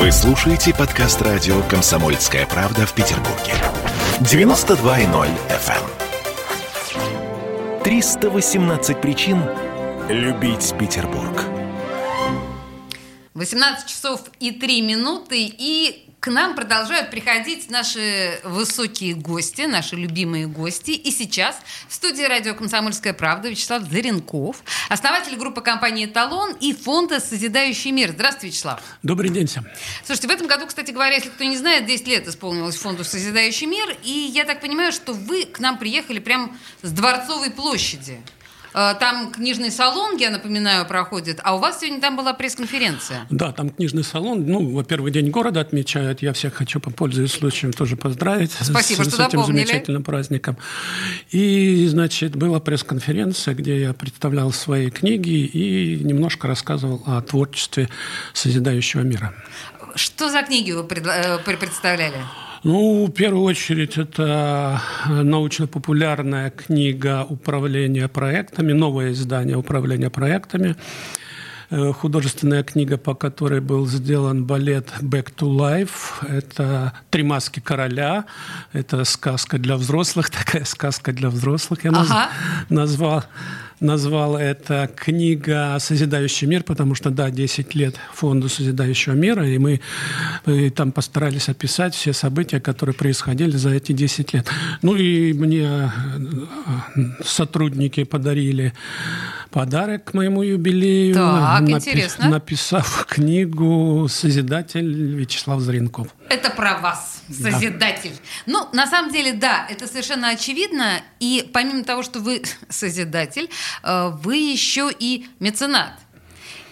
Вы слушаете подкаст радио «Комсомольская правда» в Петербурге. 92.0 FM. 318 причин любить Петербург. 18 часов и 3 минуты, и к нам продолжают приходить наши высокие гости, наши любимые гости. И сейчас в студии радио «Комсомольская правда» Вячеслав Заренков, основатель группы компании «Талон» и фонда «Созидающий мир». Здравствуйте, Вячеслав. Добрый день всем. Слушайте, в этом году, кстати говоря, если кто не знает, 10 лет исполнилось фонду «Созидающий мир». И я так понимаю, что вы к нам приехали прямо с Дворцовой площади. Э, там книжный салон, я напоминаю, проходит, а у вас сегодня там была пресс-конференция. Да, там книжный салон. Ну, во-первых, День города отмечают. Я всех хочу, пользуясь случаем, тоже поздравить Спасибо, с, что с этим напомнили. замечательным праздником. И, значит, была пресс-конференция, где я представлял свои книги и немножко рассказывал о творчестве созидающего мира. Что за книги вы э, представляли? Ну, в первую очередь, это научно-популярная книга управления проектами, новое издание управления проектами, Э, художественная книга, по которой был сделан балет «Back to Life». Это «Три маски короля». Это сказка для взрослых, такая сказка для взрослых я. Ага. назвал назвал это книга «Созидающий мир», потому что, да, 10 лет фонду «Созидающего мира», и мы и там постарались описать все события, которые происходили за эти 10 лет. Ну и мне э, сотрудники подарили подарок к моему юбилею. Так, интересно. Написав книгу «Созидатель» Вячеслав Заренков. Это про вас, Созидатель. Да. Ну, на самом деле, да, это совершенно очевидно. И помимо того, что вы Созидатель, вы еще и меценат.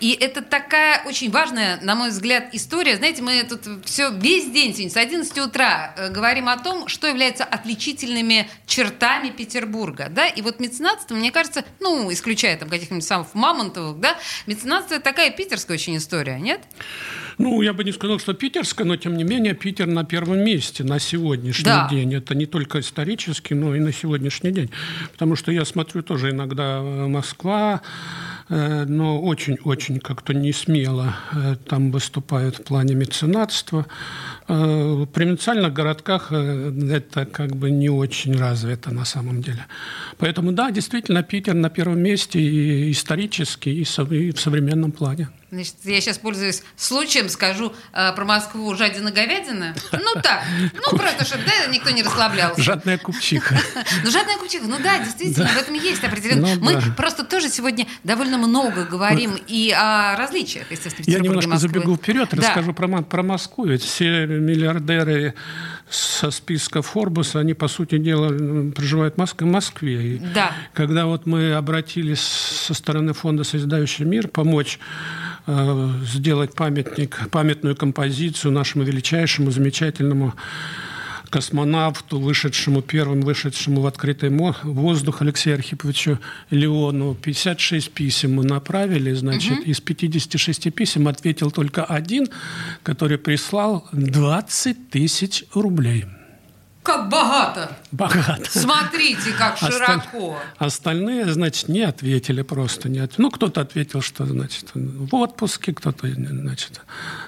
И это такая очень важная, на мой взгляд, история. Знаете, мы тут все весь день сегодня с 11 утра э, говорим о том, что является отличительными чертами Петербурга. Да? И вот меценатство, мне кажется, ну, исключая там каких-нибудь самых мамонтовых, да, меценатство это такая питерская очень история, нет? Ну, я бы не сказал, что питерская, но тем не менее Питер на первом месте на сегодняшний да. день. Это не только исторически, но и на сегодняшний день. Потому что я смотрю тоже иногда Москва, но очень-очень как-то не смело там выступают в плане меценатства. В провинциальных городках это как бы не очень развито на самом деле. Поэтому да, действительно, Питер на первом месте и исторически, и в современном плане. Значит, я сейчас пользуюсь случаем, скажу э, про Москву жадина-говядина. Ну так, ну просто, чтобы да, никто не расслаблялся. Жадная купчиха. Ну, жадная купчиха, ну да, действительно, в этом есть определенно. Ну Мы просто тоже сегодня довольно много говорим и о различиях, естественно, Я немножко забегу вперед, расскажу про Москву. Ведь все миллиардеры со списка Форбуса, они, по сути дела, проживают в Москве. Да. Когда вот мы обратились со стороны фонда «Созидающий мир» помочь сделать памятник, памятную композицию нашему величайшему, замечательному космонавту, вышедшему первым, вышедшему в открытый воздух Алексею Архиповичу Леону. 56 писем мы направили, значит, угу. из 56 писем ответил только один, который прислал 20 тысяч рублей. Как богато. Богато. Смотрите, как широко. Остальные, значит, не ответили просто. Не от... Ну, кто-то ответил, что, значит, в отпуске, кто-то, значит...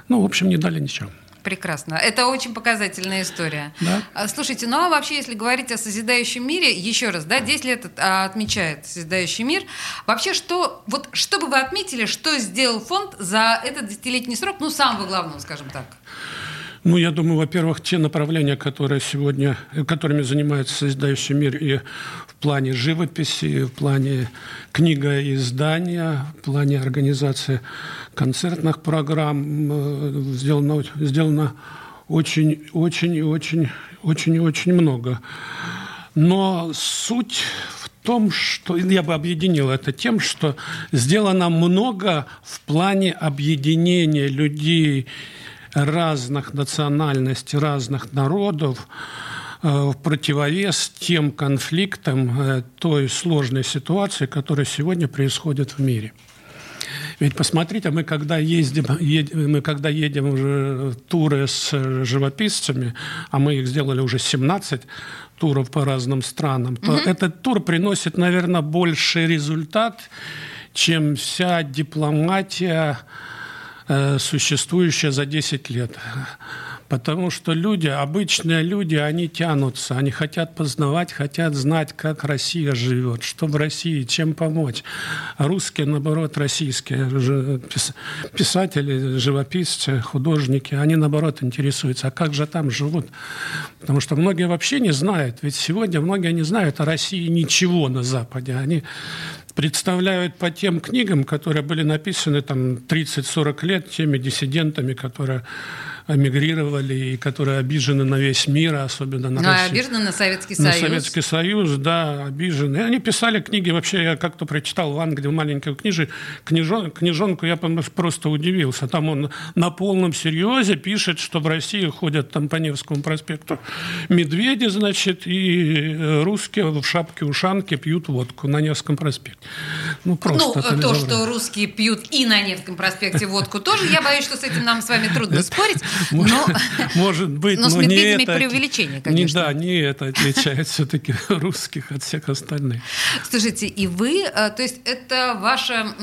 Ну, в общем, не дали ничего. Прекрасно. Это очень показательная история. Да. Слушайте, ну а вообще, если говорить о созидающем мире, еще раз, да, 10 лет отмечает созидающий мир. Вообще, что, вот, что бы вы отметили, что сделал фонд за этот десятилетний срок, ну, самого главного, скажем так? Ну, я думаю, во-первых, те направления, которые сегодня, которыми занимается созидающий мир и в плане живописи, и в плане книга издания, в плане организации концертных программ сделано, сделано очень, очень очень, очень очень много. Но суть в том, что я бы объединил это тем, что сделано много в плане объединения людей разных национальностей, разных народов в противовес тем конфликтам, той сложной ситуации, которая сегодня происходит в мире. Ведь посмотрите, мы когда ездим, едем, мы когда едем в туры с живописцами, а мы их сделали уже 17 туров по разным странам, то угу. этот тур приносит, наверное, больший результат, чем вся дипломатия э, существующая за 10 лет. Потому что люди, обычные люди, они тянутся, они хотят познавать, хотят знать, как Россия живет, что в России, чем помочь. А русские, наоборот, российские писатели, живописцы, художники, они, наоборот, интересуются, а как же там живут? Потому что многие вообще не знают, ведь сегодня многие не знают о России ничего на Западе. Они представляют по тем книгам, которые были написаны там 30-40 лет теми диссидентами, которые эмигрировали и которые обижены на весь мир, особенно на ну, Россию. обижены на Советский Союз. На Советский Союз, да, обижены. И они писали книги, вообще я как-то прочитал в Англии маленькую книжи, книжон, книжонку, я просто удивился. Там он на полном серьезе пишет, что в России ходят там по Невскому проспекту медведи, значит, и э, русские в шапке-ушанке пьют водку на Невском проспекте. Ну, просто ну то, что русские пьют и на Невском проспекте водку тоже, я боюсь, что с этим нам с вами трудно спорить. Может быть, но, с медведями преувеличение, конечно. Не, да, не это отличает все-таки русских от всех остальных. Слушайте, и вы, э, то есть это ваша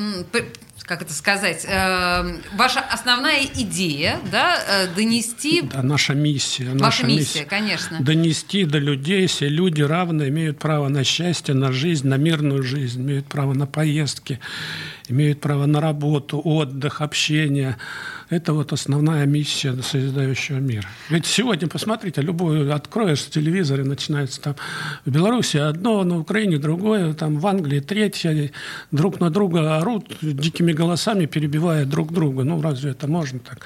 как это сказать, э, ваша основная идея, да, э, донести... Да, наша миссия. Ваша наша миссия, миссия, конечно. Донести до людей, все люди равны, имеют право на счастье, на жизнь, на мирную жизнь, имеют право на поездки, имеют право на работу, отдых, общение, это вот основная миссия созидающего мира. Ведь сегодня, посмотрите, любую откроешь в телевизоре, начинается там в Беларуси одно, на Украине другое, там в Англии третье, друг на друга орут дикими голосами, перебивая друг друга. Ну, разве это можно так?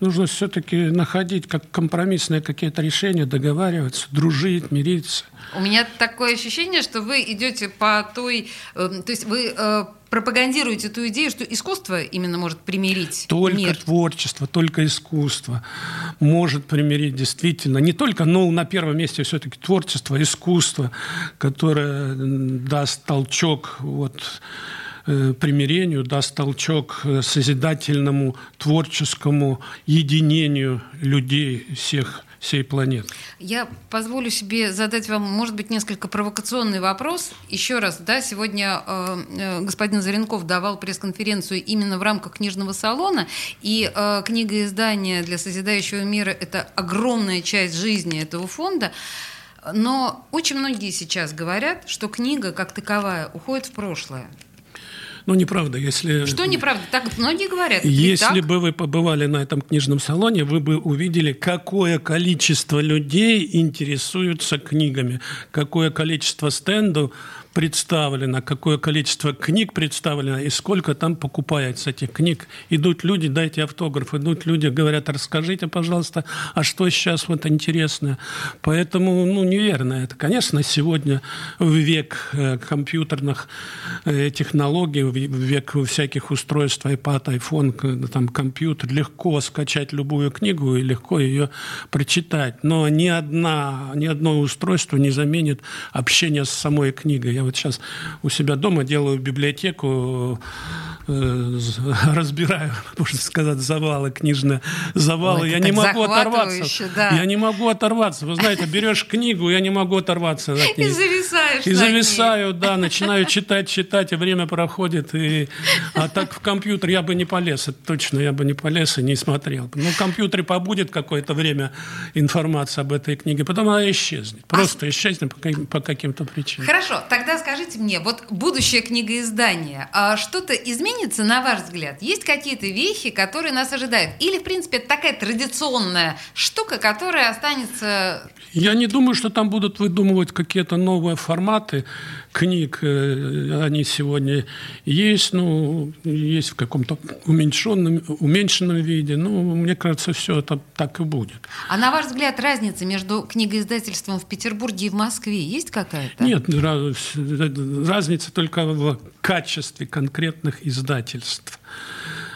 Нужно все-таки находить как компромиссные какие-то решения, договариваться, дружить, мириться. У меня такое ощущение, что вы идете по той... Э, то есть вы э, пропагандируете ту идею, что искусство именно может примирить Только мир. творчество, только искусство может примирить действительно. Не только, но на первом месте все-таки творчество, искусство, которое даст толчок вот, примирению, даст толчок э, созидательному, творческому единению людей всех всей планеты. Я позволю себе задать вам, может быть, несколько провокационный вопрос. Еще раз, да, сегодня э, э господин Заренков давал пресс-конференцию именно в рамках книжного салона, и э, книга издания для созидающего мира – это огромная часть жизни этого фонда. Но очень многие сейчас говорят, что книга как таковая уходит в прошлое. Ну, неправда. Если... Что неправда? Так многие говорят. Если бы вы побывали на этом книжном салоне, вы бы увидели, какое количество людей интересуются книгами, какое количество стендов представлено, какое количество книг представлено и сколько там покупается этих книг. Идут люди, дайте автограф, идут люди, говорят, расскажите, пожалуйста, а что сейчас вот интересное. Поэтому, ну, неверно это. Конечно, сегодня в век э, компьютерных э, технологий, в век всяких устройств, iPad, iPhone, там, компьютер, легко скачать любую книгу и легко ее прочитать. Но ни, одна, ни одно устройство не заменит общение с самой книгой вот сейчас у себя дома делаю библиотеку, разбираю, можно сказать, завалы, книжные завалы. Ой, я не могу оторваться. Да. Я не могу оторваться. Вы знаете, берешь книгу, я не могу оторваться от И зависаешь. И зависаю, да, начинаю читать, читать, и время проходит. И... А так в компьютер я бы не полез, это точно я бы не полез и не смотрел. Ну, в компьютере побудет какое-то время информация об этой книге, потом она исчезнет. Просто а... исчезнет по, по каким-то причинам. Хорошо, тогда скажите мне, вот будущее книгоиздание, а что-то изменится, на ваш взгляд? Есть какие-то вехи, которые нас ожидают? Или, в принципе, это такая традиционная штука, которая останется... Я не думаю, что там будут выдумывать какие-то новые форматы книг. Э, они сегодня есть, ну, есть в каком-то уменьшенном, уменьшенном виде. Ну, мне кажется, все это так и будет. А на ваш взгляд, разница между книгоиздательством в Петербурге и в Москве есть какая-то? Нет, разница только в качестве конкретных издательств.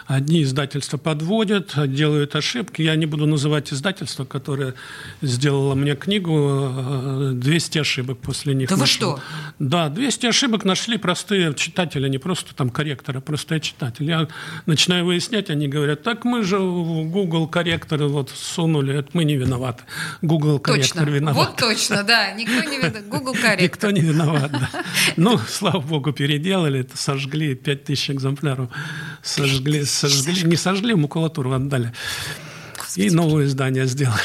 Одни издательства подводят, делают ошибки. Я не буду называть издательство, которое сделало мне книгу. 200 ошибок после них. Да нашло. вы что? Да, 200 ошибок нашли простые читатели, не просто там корректоры, а простые читатели. Я начинаю выяснять, они говорят, так мы же в Google корректоры вот сунули, это мы не виноваты. Google корректор точно. виноват. Вот точно, да, никто не виноват. Google корректор. Никто не виноват, да. Ну, слава богу, переделали, это сожгли 5000 экземпляров сожгли, сожгли, не сожгли, макулатуру отдали. И новое здание сделали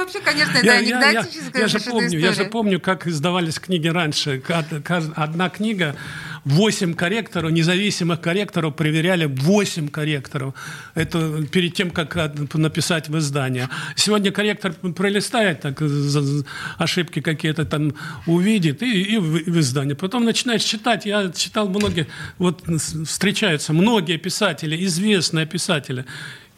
вообще, конечно, это я, анекдотическая я, я, я же помню, история. Я же помню, как издавались книги раньше. Одна книга, 8 корректоров, независимых корректоров проверяли 8 корректоров. Это перед тем, как написать в издание. Сегодня корректор пролистает, так, ошибки какие-то там увидит и, и в, в издание. Потом начинает читать. Я читал многие, вот встречаются многие писатели, известные писатели.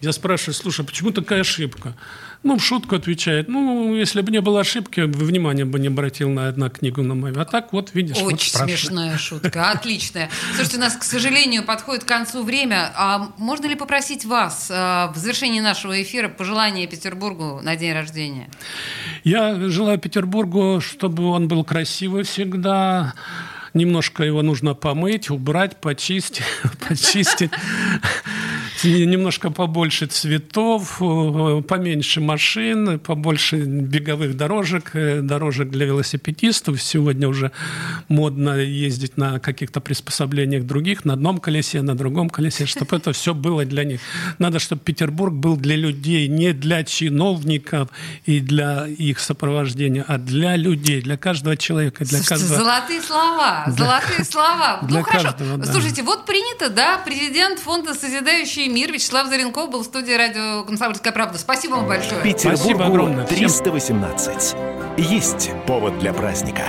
Я спрашиваю, слушай, а почему такая ошибка? Ну, в шутку отвечает. Ну, если бы не было ошибки, внимание бы не обратил на одну книгу на мою. А так вот, видишь, Очень вот смешная шутка, отличная. Слушайте, у нас, к сожалению, подходит к концу время. А можно ли попросить вас а, в завершении нашего эфира пожелания Петербургу на день рождения? Я желаю Петербургу, чтобы он был красивый всегда, немножко его нужно помыть, убрать, почистить, почистить немножко побольше цветов, э, поменьше машин, побольше беговых дорожек, э, дорожек для велосипедистов. Сегодня уже модно ездить на каких-то приспособлениях других, на одном колесе, на другом колесе, чтобы это все было для них. Надо, чтобы Петербург был для людей, не для чиновников и для их сопровождения, а для людей, для каждого человека, для Слушайте, каждого... Золотые слова, для... золотые слова. Для ну хорошо. Каждого, да. Слушайте, вот принято, да, президент фонда «Созидающий мир» Вячеслав Заренков был в студии радио «Комсомольская правда». Спасибо вам большое. Петербургу 318. Есть повод для праздника.